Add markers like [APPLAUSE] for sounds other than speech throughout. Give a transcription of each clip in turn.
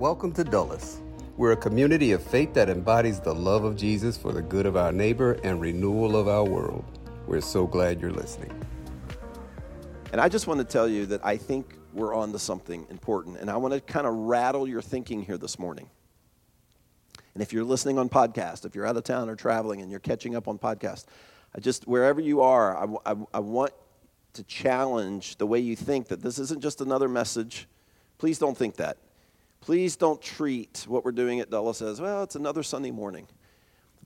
Welcome to Dulles. We're a community of faith that embodies the love of Jesus for the good of our neighbor and renewal of our world. We're so glad you're listening. And I just want to tell you that I think we're on to something important. And I want to kind of rattle your thinking here this morning. And if you're listening on podcast, if you're out of town or traveling and you're catching up on podcast, I just, wherever you are, I, I, I want to challenge the way you think that this isn't just another message. Please don't think that. Please don't treat what we're doing at Dulles as, well, it's another Sunday morning.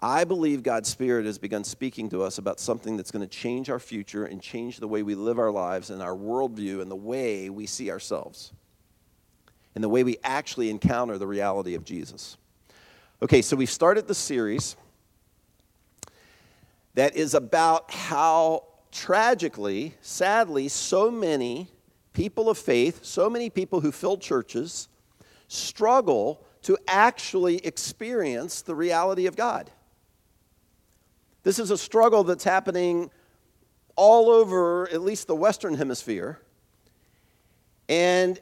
I believe God's Spirit has begun speaking to us about something that's going to change our future and change the way we live our lives and our worldview and the way we see ourselves and the way we actually encounter the reality of Jesus. Okay, so we've started the series that is about how tragically, sadly, so many people of faith, so many people who fill churches, struggle to actually experience the reality of God. This is a struggle that's happening all over, at least the Western Hemisphere. And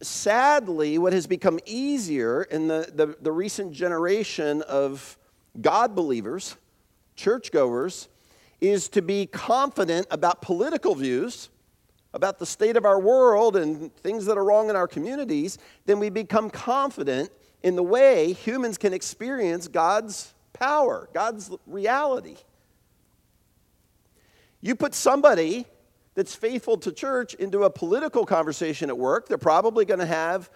sadly, what has become easier in the, the, the recent generation of God believers, churchgoers, is to be confident about political views, about the state of our world and things that are wrong in our communities, then we become confident in the way humans can experience God's power, God's reality. You put somebody that's faithful to church into a political conversation at work, they're probably going to have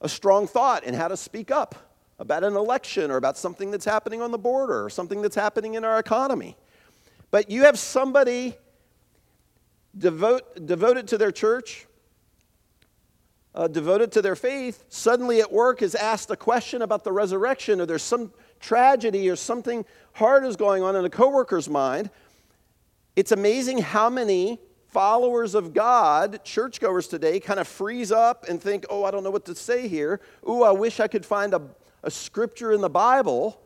a strong thought in how to speak up about an election or about something that's happening on the border or something that's happening in our economy. But you have somebody devote, devoted to their church, uh, devoted to their faith, suddenly at work is asked a question about the resurrection, or there's some tragedy or something hard is going on in a coworker's mind. It's amazing how many followers of God, churchgoers today, kind of freeze up and think, oh, I don't know what to say here. Ooh, I wish I could find a, a scripture in the Bible.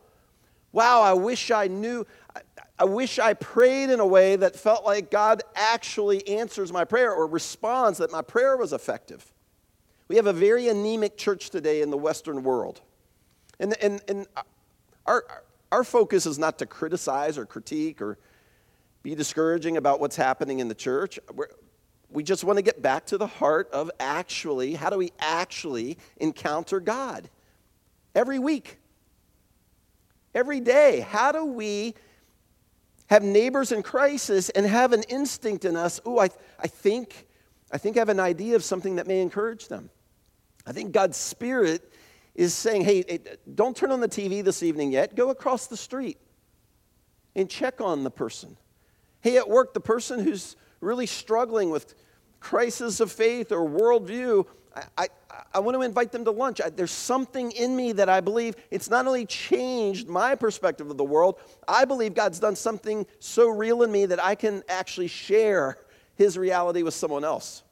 Wow, I wish I knew. I, I wish I prayed in a way that felt like God actually answers my prayer or responds, that my prayer was effective. We have a very anemic church today in the Western world. And, and, and our, our focus is not to criticize or critique or be discouraging about what's happening in the church. We're, we just want to get back to the heart of actually, how do we actually encounter God? Every week, every day. How do we have neighbors in crisis and have an instinct in us? Oh, I, I think I think I have an idea of something that may encourage them. I think God's Spirit is saying, hey, don't turn on the TV this evening yet. Go across the street and check on the person. Hey, at work, the person who's really struggling with crisis of faith or worldview, I, I, I want to invite them to lunch. I, there's something in me that I believe it's not only changed my perspective of the world, I believe God's done something so real in me that I can actually share his reality with someone else.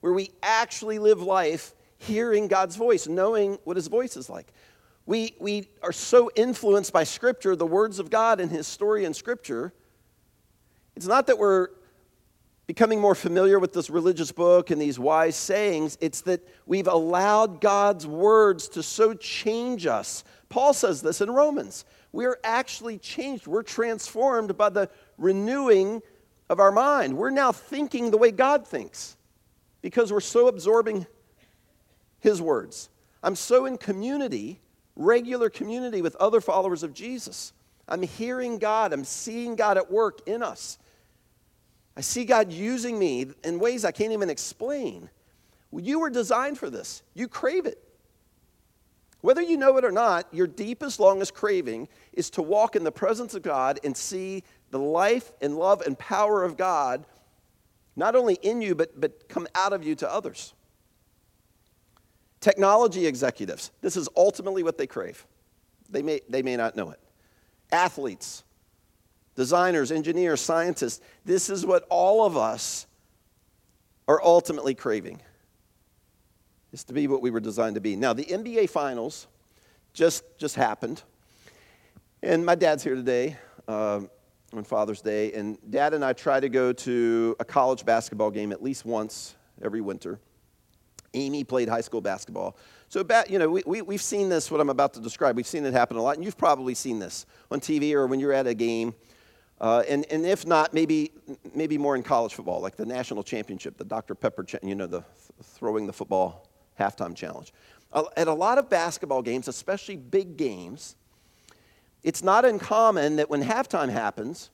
Where we actually live life hearing God's voice, knowing what his voice is like. We, we are so influenced by Scripture, the words of God and His story in Scripture. It's not that we're becoming more familiar with this religious book and these wise sayings, it's that we've allowed God's words to so change us. Paul says this in Romans. We're actually changed, we're transformed by the renewing of our mind. We're now thinking the way God thinks because we're so absorbing His words. I'm so in community regular community with other followers of Jesus. I'm hearing God, I'm seeing God at work in us. I see God using me in ways I can't even explain. You were designed for this, you crave it. Whether you know it or not, your deepest, longest craving is to walk in the presence of God and see the life and love and power of God not only in you, but, but come out of you to others. Technology executives, this is ultimately what they crave. They may, they may not know it. Athletes, designers, engineers, scientists, this is what all of us are ultimately craving. Is to be what we were designed to be. Now, the NBA Finals just, just happened. And my dad's here today uh, on Father's Day. And dad and I try to go to a college basketball game at least once every winter. Amy played high school basketball. So, you know, we, we, we've seen this, what I'm about to describe. We've seen it happen a lot, and you've probably seen this on TV or when you're at a game. Uh, and, and if not, maybe, maybe more in college football, like the national championship, the Dr. Pepper, you know, the throwing the football halftime challenge. At a lot of basketball games, especially big games, it's not uncommon that when halftime happens,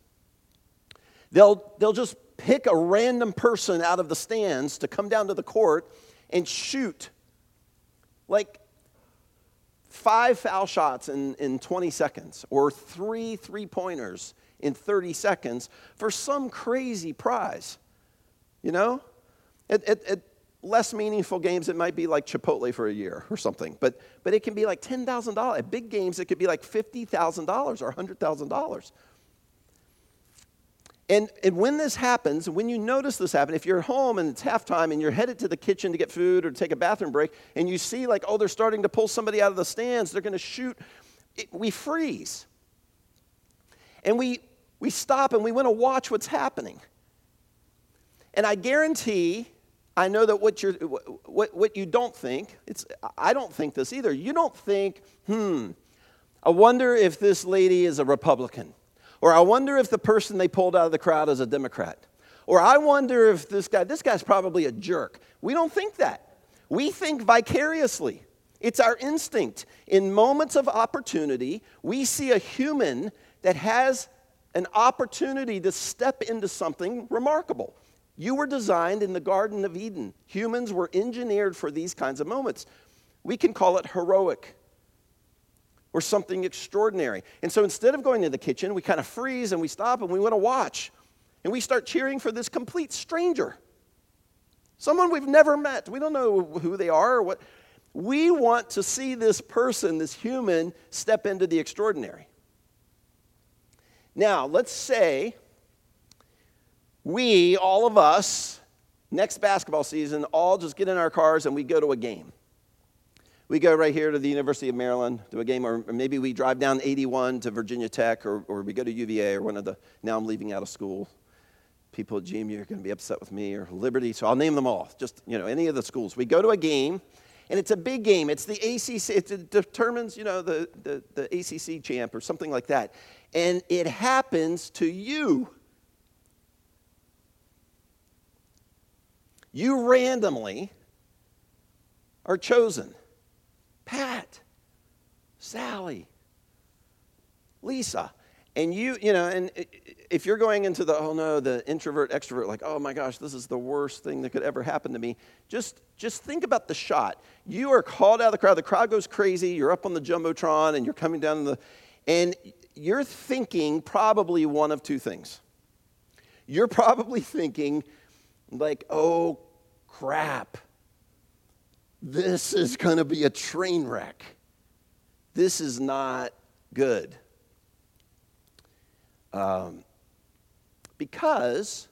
they'll, they'll just pick a random person out of the stands to come down to the court and shoot like five foul shots in, in 20 seconds or three three pointers in 30 seconds for some crazy prize. You know? At, at, at, less meaningful games, it might be like Chipotle for a year or something, but, but it can be like $10,000. At big games, it could be like $50,000 or $100,000. And, and when this happens, when you notice this happen, if you're at home and it's halftime and you're headed to the kitchen to get food or to take a bathroom break, and you see, like, oh, they're starting to pull somebody out of the stands, they're going to shoot, it, we freeze. And we, we stop and we want to watch what's happening. And I guarantee, I know that what, you're, what, what you don't think, it's, I don't think this either. You don't think, hmm, I wonder if this lady is a Republican. Or I wonder if the person they pulled out of the crowd is a Democrat. Or I wonder if this guy, this guy's probably a jerk. We don't think that. We think vicariously. It's our instinct. In moments of opportunity, we see a human that has an opportunity to step into something remarkable. You were designed in the Garden of Eden. Humans were engineered for these kinds of moments. We can call it heroic or something extraordinary. And so instead of going to the kitchen, we kind of freeze and we stop and we want to watch. And we start cheering for this complete stranger. Someone we've never met. We don't know who they are or what. We want to see this person, this human, step into the extraordinary. Now, let's say we, all of us, next basketball season, all just get in our cars and we go to a game we go right here to the University of Maryland to a game, or maybe we drive down 81 to Virginia Tech, or, or we go to UVA, or one of the, now I'm leaving out of school. People at GMU are going to be upset with me, or Liberty, so I'll name them all. Just, you know, any of the schools. We go to a game, and it's a big game. It's the ACC, it determines, you know, the, the, the ACC champ or something like that. And it happens to you. You randomly are chosen Pat, Sally, Lisa. And you, you know, and if you're going into the, oh no, the introvert, extrovert, like, oh my gosh, this is the worst thing that could ever happen to me, just, just think about the shot. You are called out of the crowd, the crowd goes crazy, you're up on the Jumbotron and you're coming down the, and you're thinking probably one of two things. You're probably thinking, like, oh crap, this is going to be a train wreck. This is not good. Um, because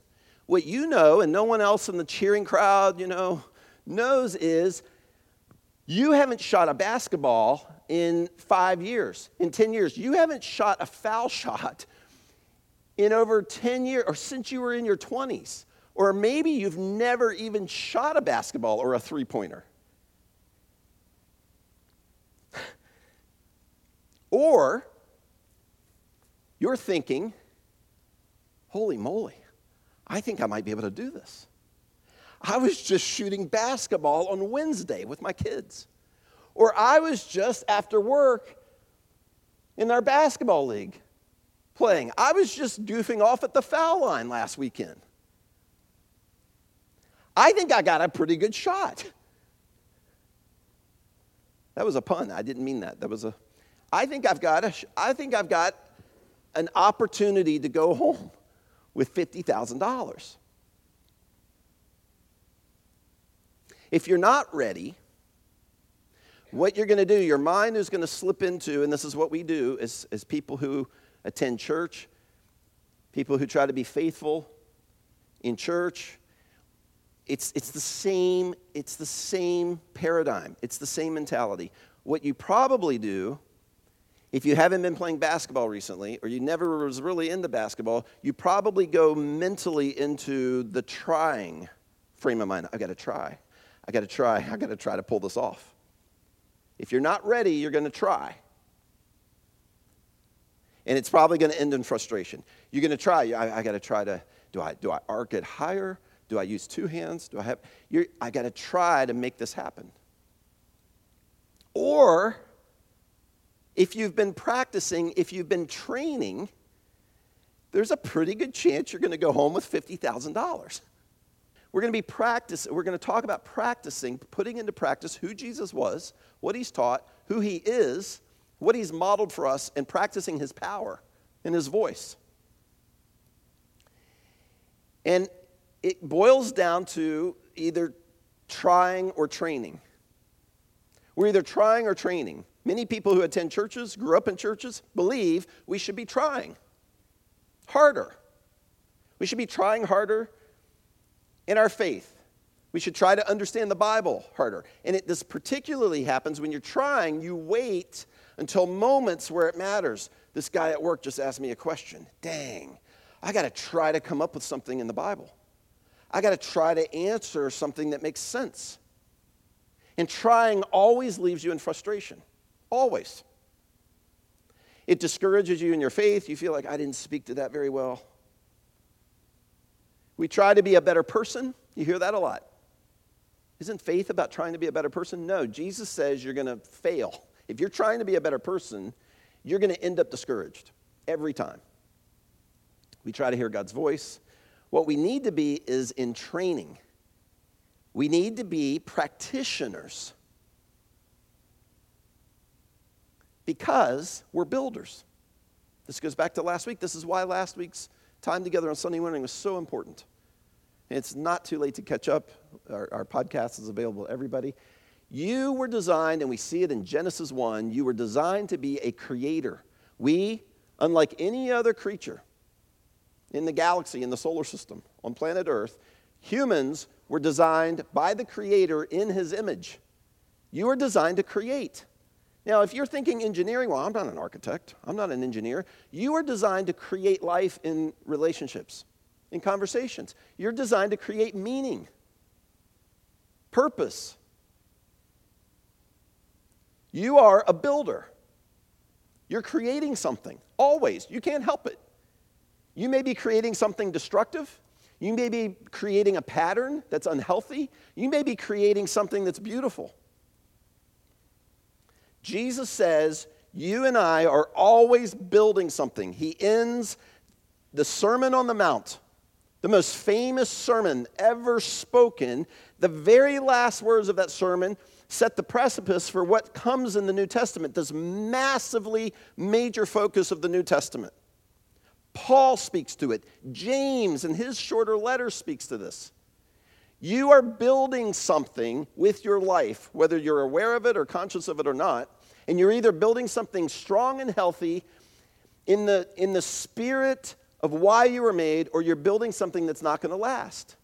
what you know, and no one else in the cheering crowd, you know, knows is you haven't shot a basketball in five years, in 10 years. You haven't shot a foul shot in over 10 years, or since you were in your 20s. Or maybe you've never even shot a basketball or a three pointer. [LAUGHS] Or you're thinking, holy moly, I think I might be able to do this. I was just shooting basketball on Wednesday with my kids. Or I was just after work in our basketball league playing. I was just goofing off at the foul line last weekend. I think I got a pretty good shot. That was a pun. I didn't mean that. That was a I think I've got, a, I think I've got an opportunity to go home with $50,000. If you're not ready, what you're going to do, your mind is going to slip into, and this is what we do as, as people who attend church, people who try to be faithful in church. It's, it's, the same, it's the same paradigm, it's the same mentality. What you probably do if you haven't been playing basketball recently, or you never was really into basketball, you probably go mentally into the trying frame of mind. I've got to try. I've got to try. I've got to try to pull this off. If you're not ready, you're going to try. And it's probably going to end in frustration. You're going to try. I, I got to try to, do I, do I arc it higher? Do I use two hands? Do I have, you're, I got to try to make this happen. Or, if you've been practicing, if you've been training, there's a pretty good chance you're going to go home with $50,000. We're going to be practicing, we're going to talk about practicing, putting into practice who Jesus was, what he's taught, who he is, what he's modeled for us, and practicing his power and his voice. And it boils down to either trying or training. We're either trying or training. Many people who attend churches, grew up in churches, believe we should be trying harder. We should be trying harder in our faith. We should try to understand the Bible harder. And it, this particularly happens when you're trying, you wait until moments where it matters. This guy at work just asked me a question. Dang, I got to try to come up with something in the Bible. I got to try to answer something that makes sense. And trying always leaves you in frustration. Always. It discourages you in your faith. You feel like, I didn't speak to that very well. We try to be a better person. You hear that a lot. Isn't faith about trying to be a better person? No, Jesus says you're going to fail. If you're trying to be a better person, you're going to end up discouraged every time. We try to hear God's voice. What we need to be is in training. We need to be practitioners because we're builders. This goes back to last week. This is why last week's time together on Sunday morning was so important. it's not too late to catch up. Our, our podcast is available to everybody. You were designed, and we see it in Genesis 1, you were designed to be a creator. We, unlike any other creature in the galaxy, in the solar system, on planet Earth, humans were designed by the Creator in His image. You are designed to create. Now, if you're thinking engineering, well, I'm not an architect, I'm not an engineer. You are designed to create life in relationships, in conversations. You're designed to create meaning, purpose. You are a builder. You're creating something, always. You can't help it. You may be creating something destructive. You may be creating a pattern that's unhealthy. You may be creating something that's beautiful. Jesus says, You and I are always building something. He ends the Sermon on the Mount, the most famous sermon ever spoken. The very last words of that sermon set the precipice for what comes in the New Testament, this massively major focus of the New Testament. Paul speaks to it. James, in his shorter letter, speaks to this. You are building something with your life, whether you're aware of it or conscious of it or not. And you're either building something strong and healthy in the, in the spirit of why you were made, or you're building something that's not going to last.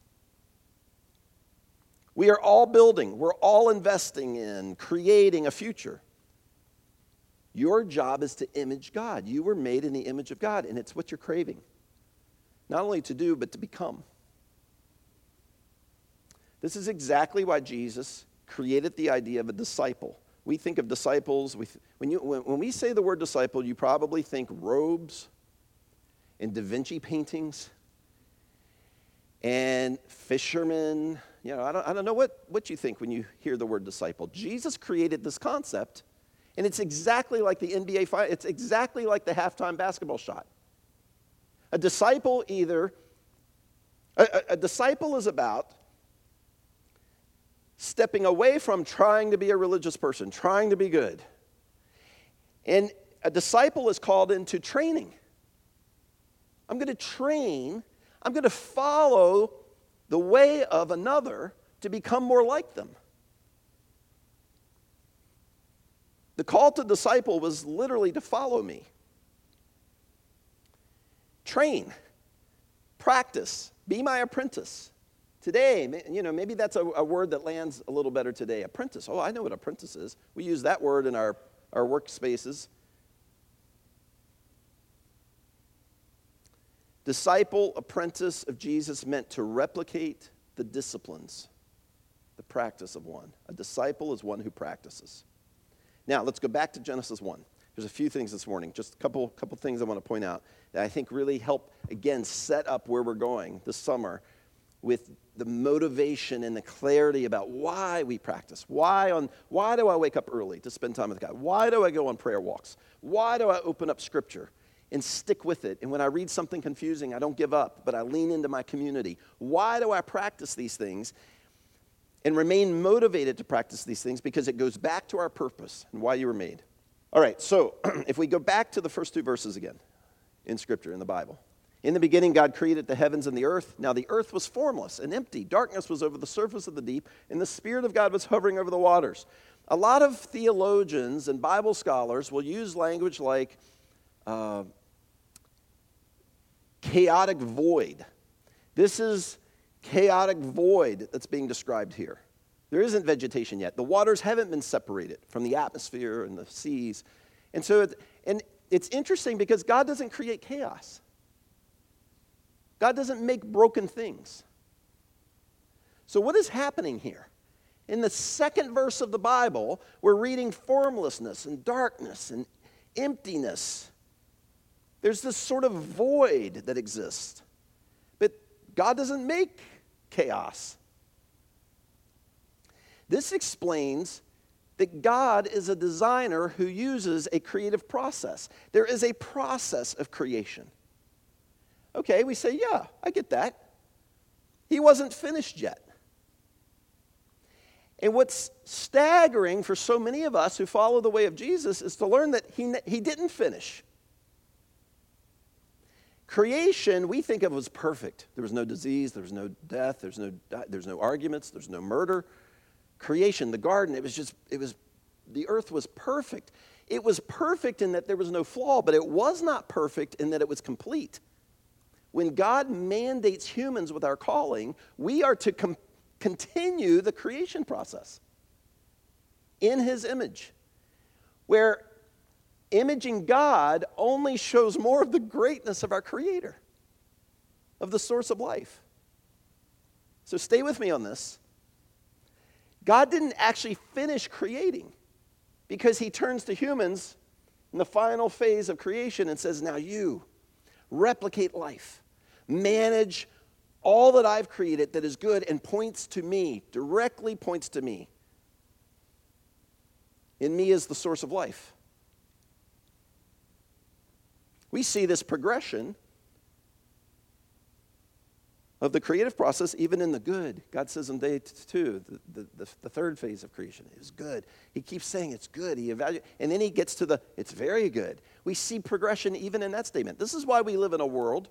We are all building, we're all investing in creating a future. Your job is to image God. You were made in the image of God, and it's what you're craving. Not only to do, but to become. This is exactly why Jesus created the idea of a disciple. We think of disciples, we, when, you, when, when we say the word disciple, you probably think robes and Da Vinci paintings and fishermen. You know, I don't, I don't know what, what you think when you hear the word disciple. Jesus created this concept and it's exactly like the NBA final. It's exactly like the halftime basketball shot. A disciple either, a, a, a disciple is about stepping away from trying to be a religious person, trying to be good. And a disciple is called into training. I'm going to train, I'm going to follow the way of another to become more like them. The call to disciple was literally to follow me. Train, practice, be my apprentice. Today, you know, maybe that's a, a, word that lands a little better today. Apprentice. Oh, I know what apprentice is. We use that word in our, our workspaces. Disciple, apprentice of Jesus meant to replicate the disciplines, the practice of one. A disciple is one who practices. Now, let's go back to Genesis 1. There's a few things this morning, just a couple, couple things I want to point out that I think really help, again, set up where we're going this summer with the motivation and the clarity about why we practice. Why, on, why do I wake up early to spend time with God? Why do I go on prayer walks? Why do I open up Scripture and stick with it? And when I read something confusing, I don't give up, but I lean into my community. Why do I practice these things? And remain motivated to practice these things because it goes back to our purpose and why you were made. All right, so [CLEARS THROAT] if we go back to the first two verses again in Scripture, in the Bible. In the beginning, God created the heavens and the earth. Now the earth was formless and empty. Darkness was over the surface of the deep, and the Spirit of God was hovering over the waters. A lot of theologians and Bible scholars will use language like uh, chaotic void. This is chaotic void that's being described here. There isn't vegetation yet. The waters haven't been separated from the atmosphere and the seas. And so, it, and it's interesting because God doesn't create chaos. God doesn't make broken things. So, what is happening here? In the second verse of the Bible, we're reading formlessness and darkness and emptiness. There's this sort of void that exists. But God doesn't make chaos. This explains that God is a designer who uses a creative process. There is a process of creation. Okay, we say, yeah, I get that. He wasn't finished yet. And what's staggering for so many of us who follow the way of Jesus is to learn that he, he didn't finish. Creation, we think of as perfect. There was no disease, there was no death, there's no, there's no arguments, there's no murder. Creation, the garden, it was just, it was, the earth was perfect. It was perfect in that there was no flaw, but it was not perfect in that it was complete. When God mandates humans with our calling, we are to com- continue the creation process in His image, where imaging God only shows more of the greatness of our Creator, of the source of life. So stay with me on this. God didn't actually finish creating because He turns to humans in the final phase of creation and says, Now you replicate life, manage all that I've created that is good and points to me, directly points to me. In me is the source of life. We see this progression of the creative process, even in the good. God says in day two, the, the, the, third phase of creation, is good. He keeps saying it's good. He evaluates, and then he gets to the, it's very good. We see progression even in that statement. This is why we live in a world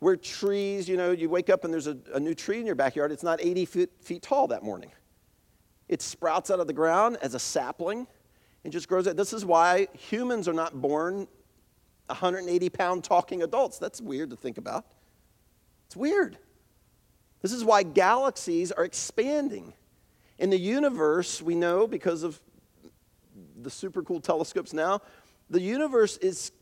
where trees, you know, you wake up and there's a, a new tree in your backyard. It's not 80 feet, feet tall that morning. It sprouts out of the ground as a sapling and just grows. This is why humans are not born 180 pound talking adults. That's weird to think about. It's weird. This is why galaxies are expanding. In the universe, we know because of the super cool telescopes now, the universe is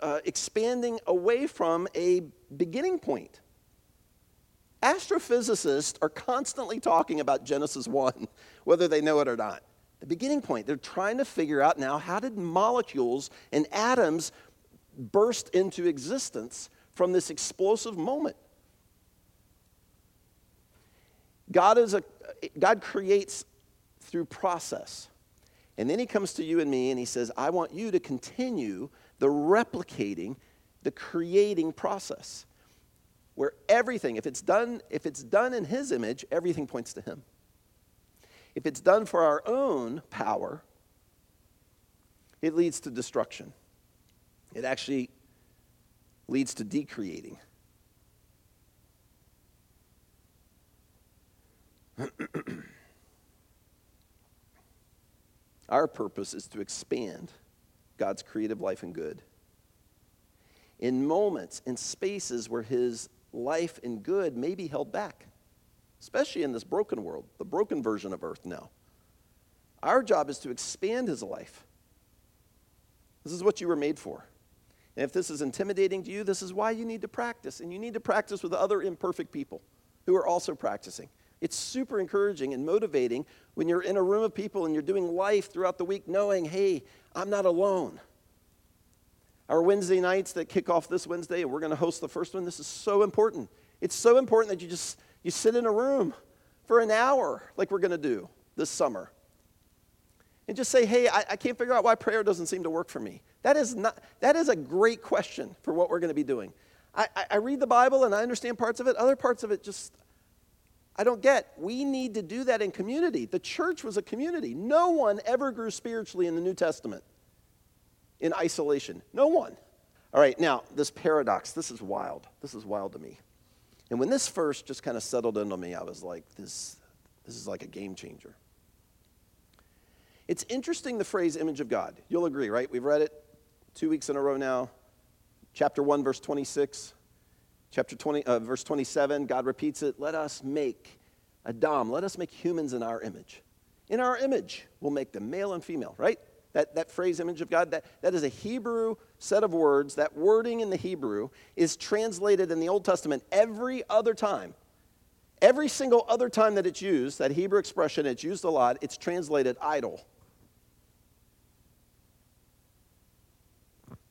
uh, expanding away from a beginning point. Astrophysicists are constantly talking about Genesis 1, [LAUGHS] whether they know it or not. The beginning point, they're trying to figure out now how did molecules and atoms burst into existence from this explosive moment. God, is a, God creates through process. And then he comes to you and me and he says, I want you to continue the replicating, the creating process. Where everything, if it's done, if it's done in his image, everything points to him. If it's done for our own power, it leads to destruction. It actually leads to decreating. [CLEARS THROAT] Our purpose is to expand God's creative life and good. In moments, in spaces where His life and good may be held back, especially in this broken world, the broken version of earth now. Our job is to expand His life. This is what you were made for. And if this is intimidating to you, this is why you need to practice. And you need to practice with other imperfect people who are also practicing. It's super encouraging and motivating when you're in a room of people and you're doing life throughout the week knowing, hey, I'm not alone. Our Wednesday nights that kick off this Wednesday, and we're going to host the first one, this is so important. It's so important that you just you sit in a room for an hour like we're going to do this summer and just say, hey, I, I, can't figure out why prayer doesn't seem to work for me. That is, not, that is a great question for what we're going to be doing. I, I, I read the Bible and I understand parts of it, other parts of it just, I don't get. We need to do that in community. The church was a community. No one ever grew spiritually in the New Testament in isolation. No one. All right, now, this paradox, this is wild. This is wild to me. And when this first just kind of settled into me, I was like, this, this is like a game changer. It's interesting the phrase image of God. You'll agree, right? We've read it two weeks in a row now. Chapter 1, verse 26. Chapter 20, uh, verse 27, God repeats it. Let us make Adam, let us make humans in our image. In our image, we'll make them male and female, right? That, that phrase, image of God, that, that is a Hebrew set of words. That wording in the Hebrew is translated in the Old Testament every other time. Every single other time that it's used, that Hebrew expression, it's used a lot, it's translated idol.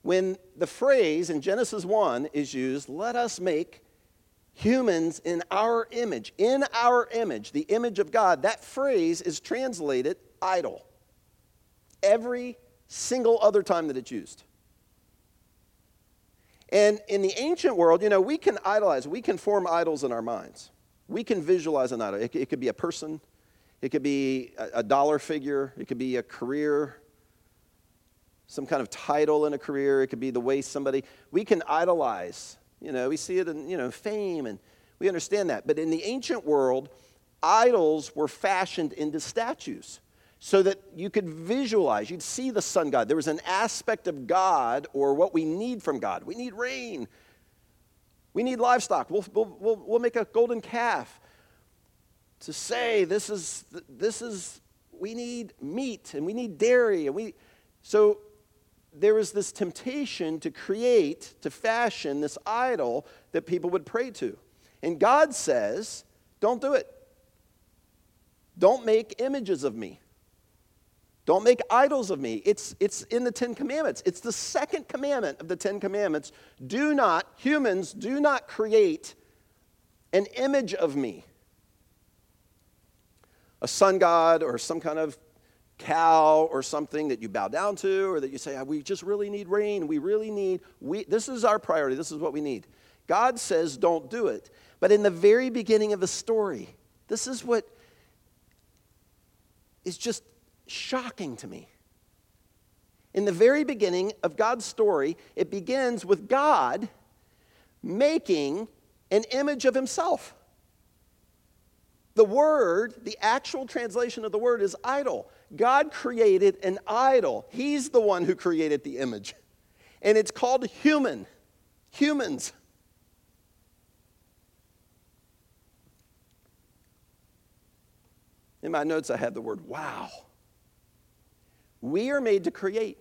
When the phrase in Genesis 1 is used, let us make humans in our image, in our image, the image of God, that phrase is translated idol every single other time that it's used. And in the ancient world, you know, we can idolize, we can form idols in our minds. We can visualize an idol. It, it could be a person, it could be a, a dollar figure, it could be a career, some kind of title in a career, it could be the way somebody, we can idolize. You know, we see it in, you know, fame and we understand that. But in the ancient world, idols were fashioned into statues so that you could visualize, you'd see the sun god. There was an aspect of God or what we need from God. We need rain. We need livestock. We'll, we'll, we'll, make a golden calf to say this is, this is, we need meat and we need dairy. And we, so there was this temptation to create, to fashion this idol that people would pray to. And God says, don't do it. Don't make images of me. Don't make idols of me. It's, it's in the Ten Commandments. It's the second commandment of the Ten Commandments. Do not, humans, do not create an image of me. A sun god or some kind of cow or something that you bow down to or that you say, ah, we just really need rain. We really need, we, this is our priority. This is what we need. God says, don't do it. But in the very beginning of the story, this is what is just shocking to me. In the very beginning of God's story, it begins with God making an image of himself. The word, the actual translation of the word is idol. God created an idol. He's the one who created the image. And it's called human. Humans. In my notes, I had the word wow. We are made to create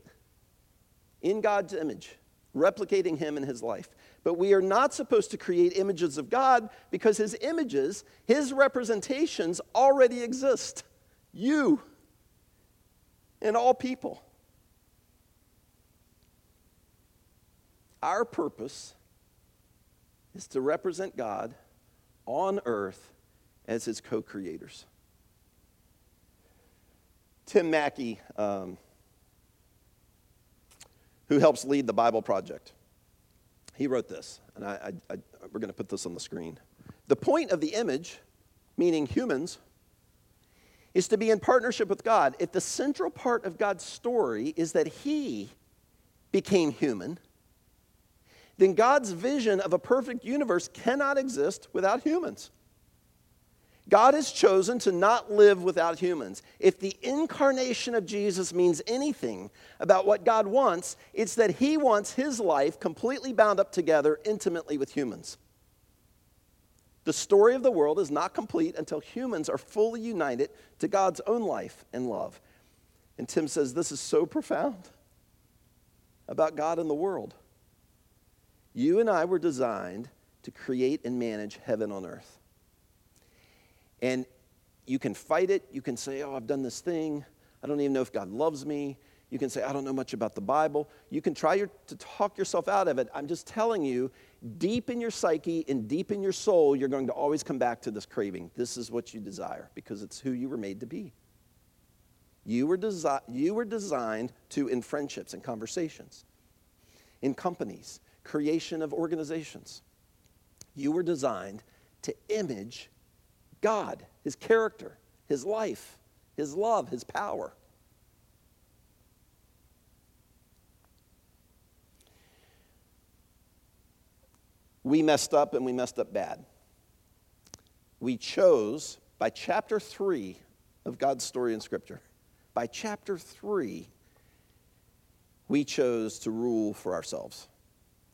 in God's image, replicating Him in His life. But we are not supposed to create images of God because His images, His representations already exist. You and all people. Our purpose is to represent God on earth as His co creators. Tim Mackie, um, who helps lead the Bible Project, he wrote this, and I, I, I, we're going to put this on the screen. The point of the image, meaning humans, is to be in partnership with God. If the central part of God's story is that He became human, then God's vision of a perfect universe cannot exist without humans. God has chosen to not live without humans. If the incarnation of Jesus means anything about what God wants, it's that He wants His life completely bound up together intimately with humans. The story of the world is not complete until humans are fully united to God's own life and love. And Tim says this is so profound about God and the world. You and I were designed to create and manage heaven on earth. And you can fight it. You can say, Oh, I've done this thing. I don't even know if God loves me. You can say, I don't know much about the Bible. You can try your, to talk yourself out of it. I'm just telling you, deep in your psyche and deep in your soul, you're going to always come back to this craving. This is what you desire because it's who you were made to be. You were, desi- you were designed to, in friendships and conversations, in companies, creation of organizations, you were designed to image God, His character, His life, His love, His power. We messed up and we messed up bad. We chose, by chapter 3 of God's story in Scripture, by chapter 3, we chose to rule for ourselves,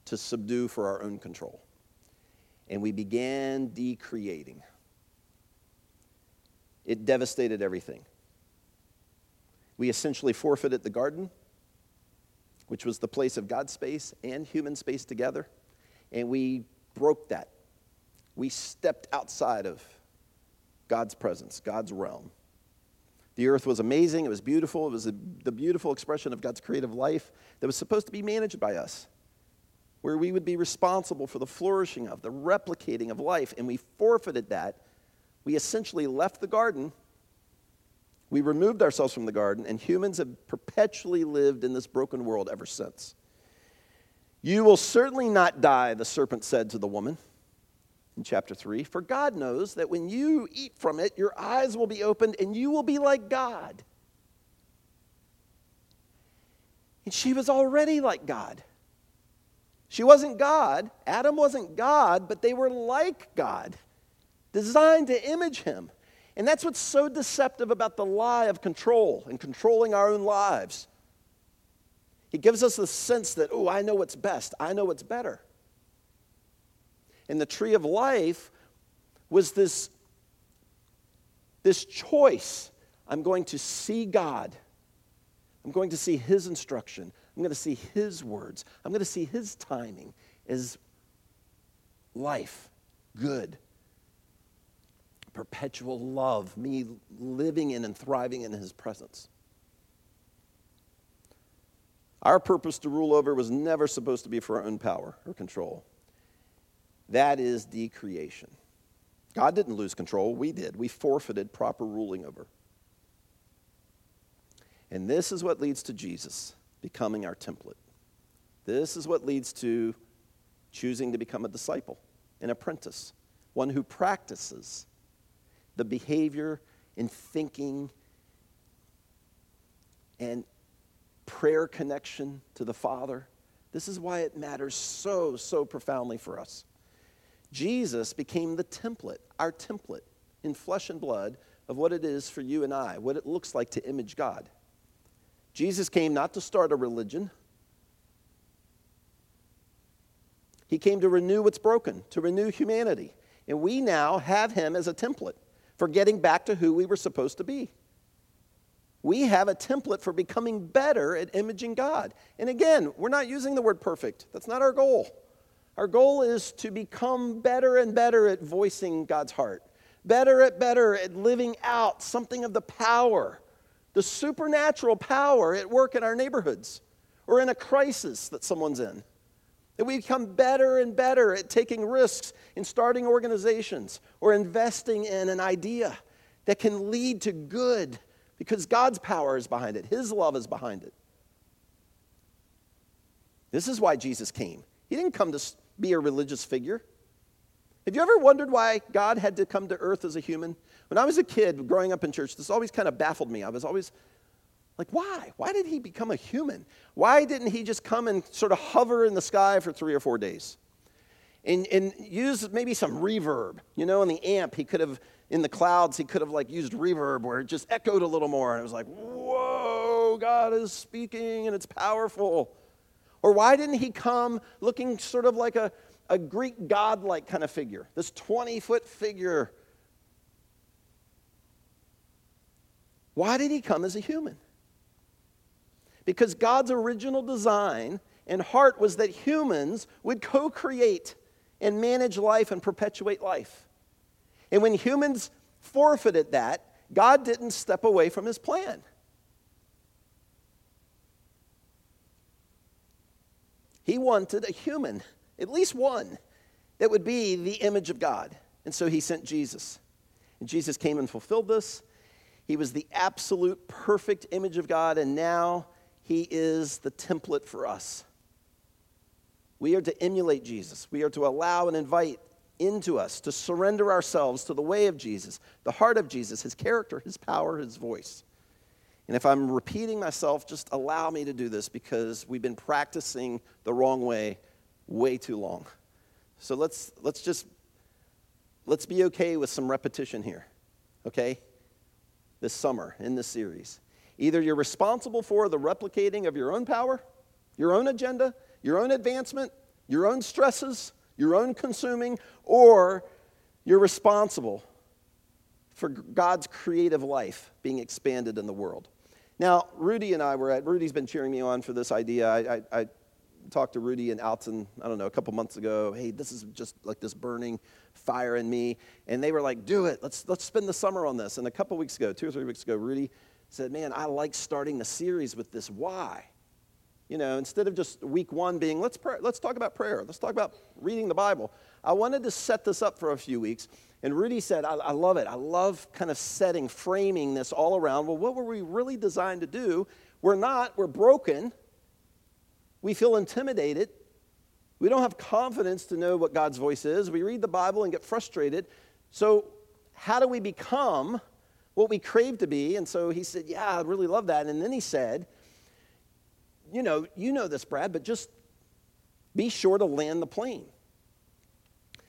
to subdue for our own control. And we began decreating. It devastated everything. We essentially forfeited the garden, which was the place of God's space and human space together, and we broke that. We stepped outside of God's presence, God's realm. The earth was amazing, it was beautiful, it was a, the beautiful expression of God's creative life that was supposed to be managed by us, where we would be responsible for the flourishing of, the replicating of life, and we forfeited that. We essentially left the garden. We removed ourselves from the garden, and humans have perpetually lived in this broken world ever since. You will certainly not die, the serpent said to the woman in chapter 3. For God knows that when you eat from it, your eyes will be opened and you will be like God. And she was already like God. She wasn't God. Adam wasn't God, but they were like God, designed to image him. And that's what's so deceptive about the lie of control and controlling our own lives. It gives us the sense that, oh, I know what's best, I know what's better. And the tree of life was this, this choice. I'm going to see God. I'm going to see His instruction. I'm going to see His words. I'm going to see His timing as life, good, perpetual love, me living in and thriving in His presence. Our purpose to rule over was never supposed to be for our own power or control. That is decreation. God didn't lose control, we did. We forfeited proper ruling over. And this is what leads to Jesus becoming our template. This is what leads to choosing to become a disciple, an apprentice, one who practices the behavior and thinking and prayer connection to the Father. This is why it matters so, so profoundly for us. Jesus became the template, our template in flesh and blood of what it is for you and I, what it looks like to image God. Jesus came not to start a religion, He came to renew what's broken, to renew humanity. And we now have Him as a template for getting back to who we were supposed to be. We have a template for becoming better at imaging God. And again, we're not using the word perfect, that's not our goal. Our goal is to become better and better at voicing God's heart, better at better at living out something of the power, the supernatural power at work in our neighborhoods or in a crisis that someone's in. That we become better and better at taking risks in starting organizations or investing in an idea that can lead to good because God's power is behind it, His love is behind it. This is why Jesus came. He didn't come to be a religious figure. Have you ever wondered why God had to come to earth as a human? When I was a kid growing up in church, this always kind of baffled me. I was always like, why? Why did he become a human? Why didn't he just come and sort of hover in the sky for three or four days? And, and use maybe some reverb. You know, in the amp, he could have, in the clouds, he could have like used reverb where it just echoed a little more. And it was like, whoa, God is speaking and it's powerful. Or why didn't he come looking sort of like a, a Greek godlike kind of figure, this 20 foot figure? Why did he come as a human? Because God's original design and heart was that humans would co create and manage life and perpetuate life. And when humans forfeited that, God didn't step away from his plan. He wanted a human, at least one, that would be the image of God. And so he sent Jesus. And Jesus came and fulfilled this. He was the absolute perfect image of God, and now he is the template for us. We are to emulate Jesus. We are to allow and invite into us, to surrender ourselves to the way of Jesus, the heart of Jesus, his character, his power, his voice. And if I'm repeating myself, just allow me to do this because we've been practicing the wrong way way too long. So let's, let's just let's be okay with some repetition here, okay? This summer in this series. Either you're responsible for the replicating of your own power, your own agenda, your own advancement, your own stresses, your own consuming, or you're responsible for God's creative life being expanded in the world. Now, Rudy and I were at, Rudy's been cheering me on for this idea. I, I, I talked to Rudy and Alton, I don't know, a couple months ago. Hey, this is just like this burning fire in me. And they were like, do it. Let's, let's spend the summer on this. And a couple weeks ago, two or three weeks ago, Rudy said, man, I like starting the series with this why. You know, instead of just week one being, let's, pray, let's talk about prayer, let's talk about reading the Bible. I wanted to set this up for a few weeks. And Rudy said, I, I love it. I love kind of setting, framing this all around. Well, what were we really designed to do? We're not, we're broken. We feel intimidated. We don't have confidence to know what God's voice is. We read the Bible and get frustrated. So, how do we become what we crave to be? And so he said, Yeah, I really love that. And then he said, you know, you know this, Brad, but just be sure to land the plane.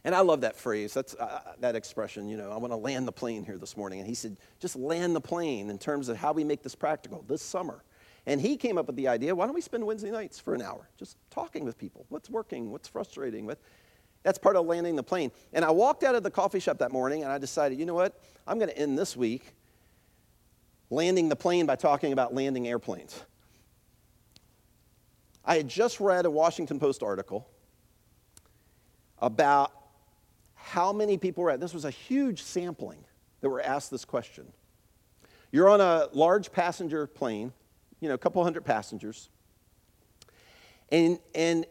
And I love that phrase, that's uh, that expression, you know, I want to land the plane here this morning. And he said, just land the plane in terms of how we make this practical this summer. And he came up with the idea, why don't we spend Wednesday nights for an hour just talking with people? What's working? What's frustrating? What? That's part of landing the plane. And I walked out of the coffee shop that morning and I decided, you know what? I'm going to end this week landing the plane by talking about landing airplanes. I had just read a Washington Post article about how many people were at this was a huge sampling that were asked this question. You're on a large passenger plane, you know, a couple hundred passengers, and, and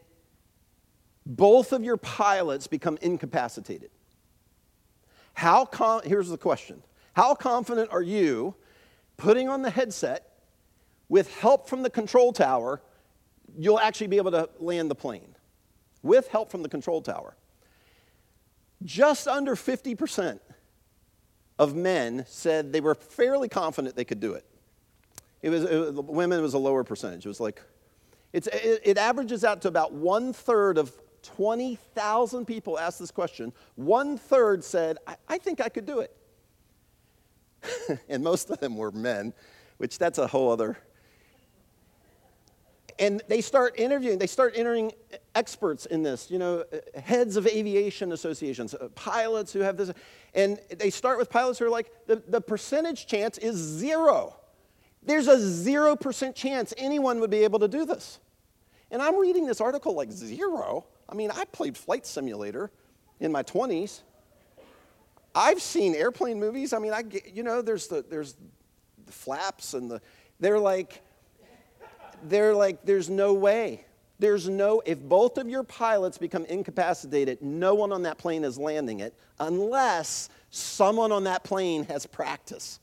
both of your pilots become incapacitated. How com- here's the question How confident are you putting on the headset with help from the control tower you'll actually be able to land the plane with help from the control tower. Just under 50% of men said they were fairly confident they could do it. It was, it, women was a lower percentage. It was like, it, it averages out to about one third of 20,000 people asked this question. One third said, I, I think I could do it. [LAUGHS] and most of them were men, which that's a whole other and they start interviewing, they start entering experts in this, you know, heads of aviation associations, uh, pilots who have this. And they start with pilots who are like, the, the percentage chance is zero. There's a 0% chance anyone would be able to do this. And I'm reading this article like zero. I mean, I played Flight Simulator in my 20s. I've seen airplane movies. I mean, I you know, there's the, there's the flaps and the, they're like, they're like, there's no way. There's no, if both of your pilots become incapacitated, no one on that plane is landing it unless someone on that plane has practice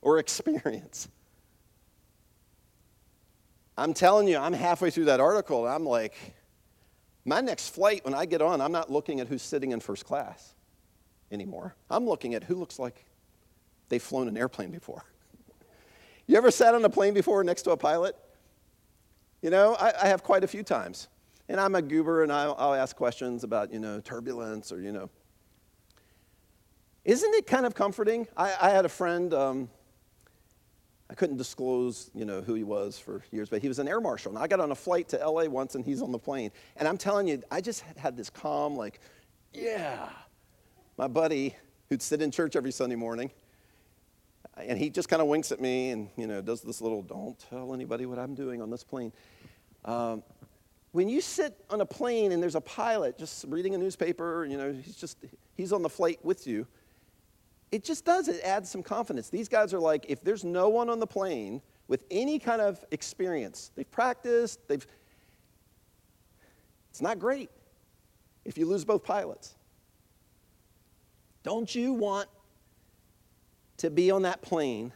or experience. I'm telling you, I'm halfway through that article and I'm like, my next flight, when I get on, I'm not looking at who's sitting in first class anymore. I'm looking at who looks like they've flown an airplane before. You ever sat on a plane before next to a pilot? You know, I, I have quite a few times. And I'm a goober and I'll, I'll ask questions about, you know, turbulence or, you know. Isn't it kind of comforting? I, I had a friend, um, I couldn't disclose, you know, who he was for years, but he was an air marshal. And I got on a flight to LA once and he's on the plane. And I'm telling you, I just had this calm, like, yeah. My buddy, who'd sit in church every Sunday morning, and he just kind of winks at me and you know does this little don't tell anybody what i'm doing on this plane Um, when you sit on a plane and there's a pilot just reading a newspaper, you know, he's just, he's on the flight with you, it just does, it adds some confidence. These guys are like, if there's no one on the plane with any kind of experience, they've practiced, they've, it's not great if you lose both pilots. Don't you want to be on that plane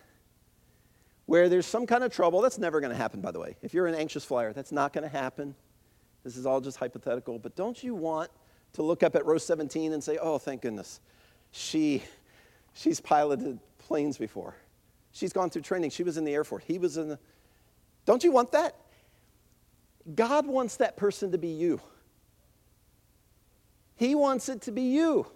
where there's some kind of trouble? That's never going to happen, by the way. If you're an anxious flyer, that's not going to happen. This is all just hypothetical. But don't you want to look up at row 17 and say, oh, thank goodness, she, she's piloted planes before. She's gone through training. She was in the Air Force. He was in the. Don't you want that? God wants that person to be you. He wants it to be you.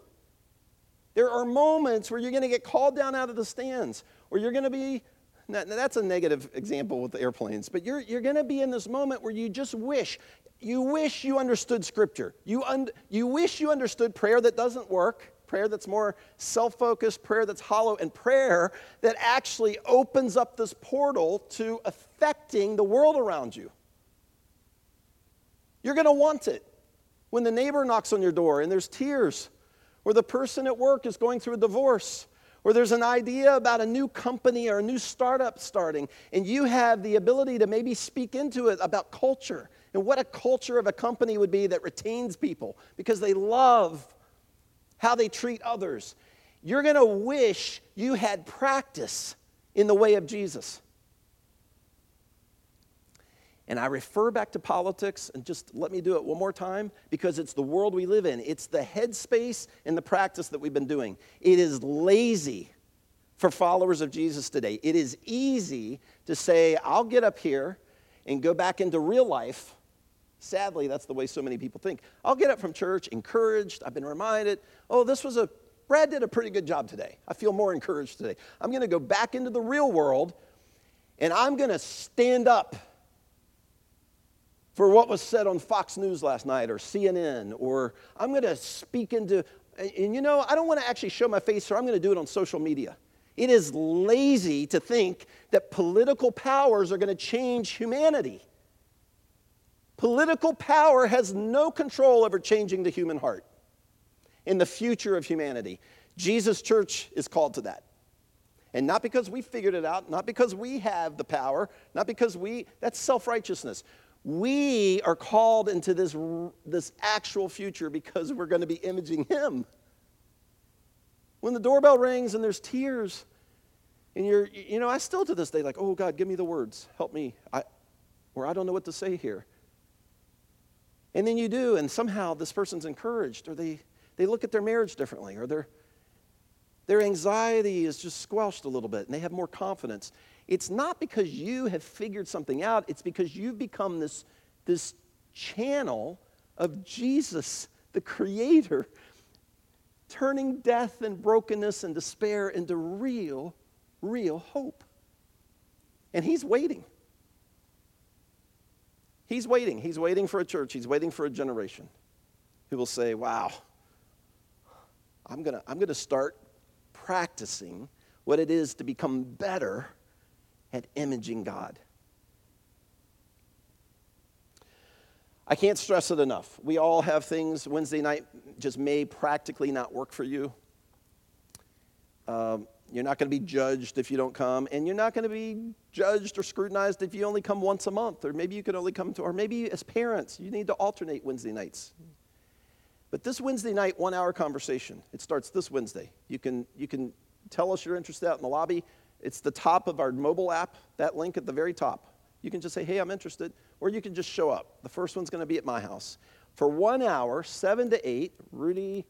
There are moments where you're going to get called down out of the stands, or you're going to be, that's a negative example with airplanes, but you're, you're going to be in this moment where you just wish, you wish you understood Scripture. You, un, you wish you understood prayer that doesn't work, prayer that's more self focused, prayer that's hollow, and prayer that actually opens up this portal to affecting the world around you. You're going to want it when the neighbor knocks on your door and there's tears, or the person at work is going through a divorce, or there's an idea about a new company or a new startup starting, and you have the ability to maybe speak into it about culture and what a culture of a company would be that retains people because they love how they treat others. You're going to wish you had practice in the way of Jesus. And I refer back to politics, and just let me do it one more time because it's the world we live in. It's the headspace and the practice that we've been doing. It is lazy for followers of Jesus today. It is easy to say, I'll get up here and go back into real life. Sadly, that's the way so many people think. I'll get up from church encouraged. I've been reminded, oh, this was a, Brad did a pretty good job today. I feel more encouraged today. I'm going to go back into the real world and I'm going to stand up for what was said on Fox News last night or CNN, or I'm going to speak into, and you know, I don't want to actually show my face, so I'm going to do it on social media. It is lazy to think that political powers are going to change humanity. Political power has no control over changing the human heart in the future of humanity. Jesus' church is called to that. And not because we figured it out, not because we have the power, not because we, that's self righteousness. We are called into this, this actual future because we're going to be imaging Him. When the doorbell rings and there's tears, and you're, you know, I still to this day, like, oh God, give me the words, help me, I, or I don't know what to say here. And then you do, and somehow this person's encouraged, or they, they look at their marriage differently, or their, their anxiety is just squelched a little bit, and they have more confidence. It's not because you have figured something out, it's because you've become this, this channel of Jesus, the Creator, turning death and brokenness and despair into real, real hope. And He's waiting. He's waiting. He's waiting for a church. He's waiting for a generation who will say, Wow, I'm going to I'm going to start practicing what it is to become better at imaging God. I can't stress it enough. We all have things. Wednesday night just may practically not work for you. Um, you're not going to be judged if you don't come, and you're not going to be judged or scrutinized if you only come once a month, or maybe you can only come to, or maybe as parents, you need to alternate Wednesday nights. But this Wednesday night, one hour conversation, it starts this Wednesday. You can, you can tell us you're interested out in the lobby. It's the top of our mobile app, that link at the very top. You can just say, hey, I'm interested, or you can just show up. The first one's going to be at my house. For one hour, 7 to 8, Rudy,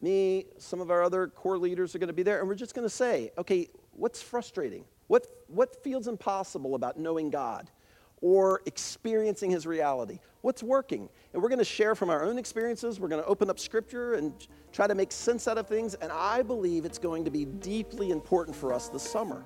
me, some of our other core leaders are going to be there, and we're just going to say, okay, what's frustrating? What, what feels impossible about knowing God or experiencing His reality? What's working? And we're going to share from our own experiences. We're going to open up Scripture and try to make sense out of things. And I believe it's going to be deeply important for us this summer.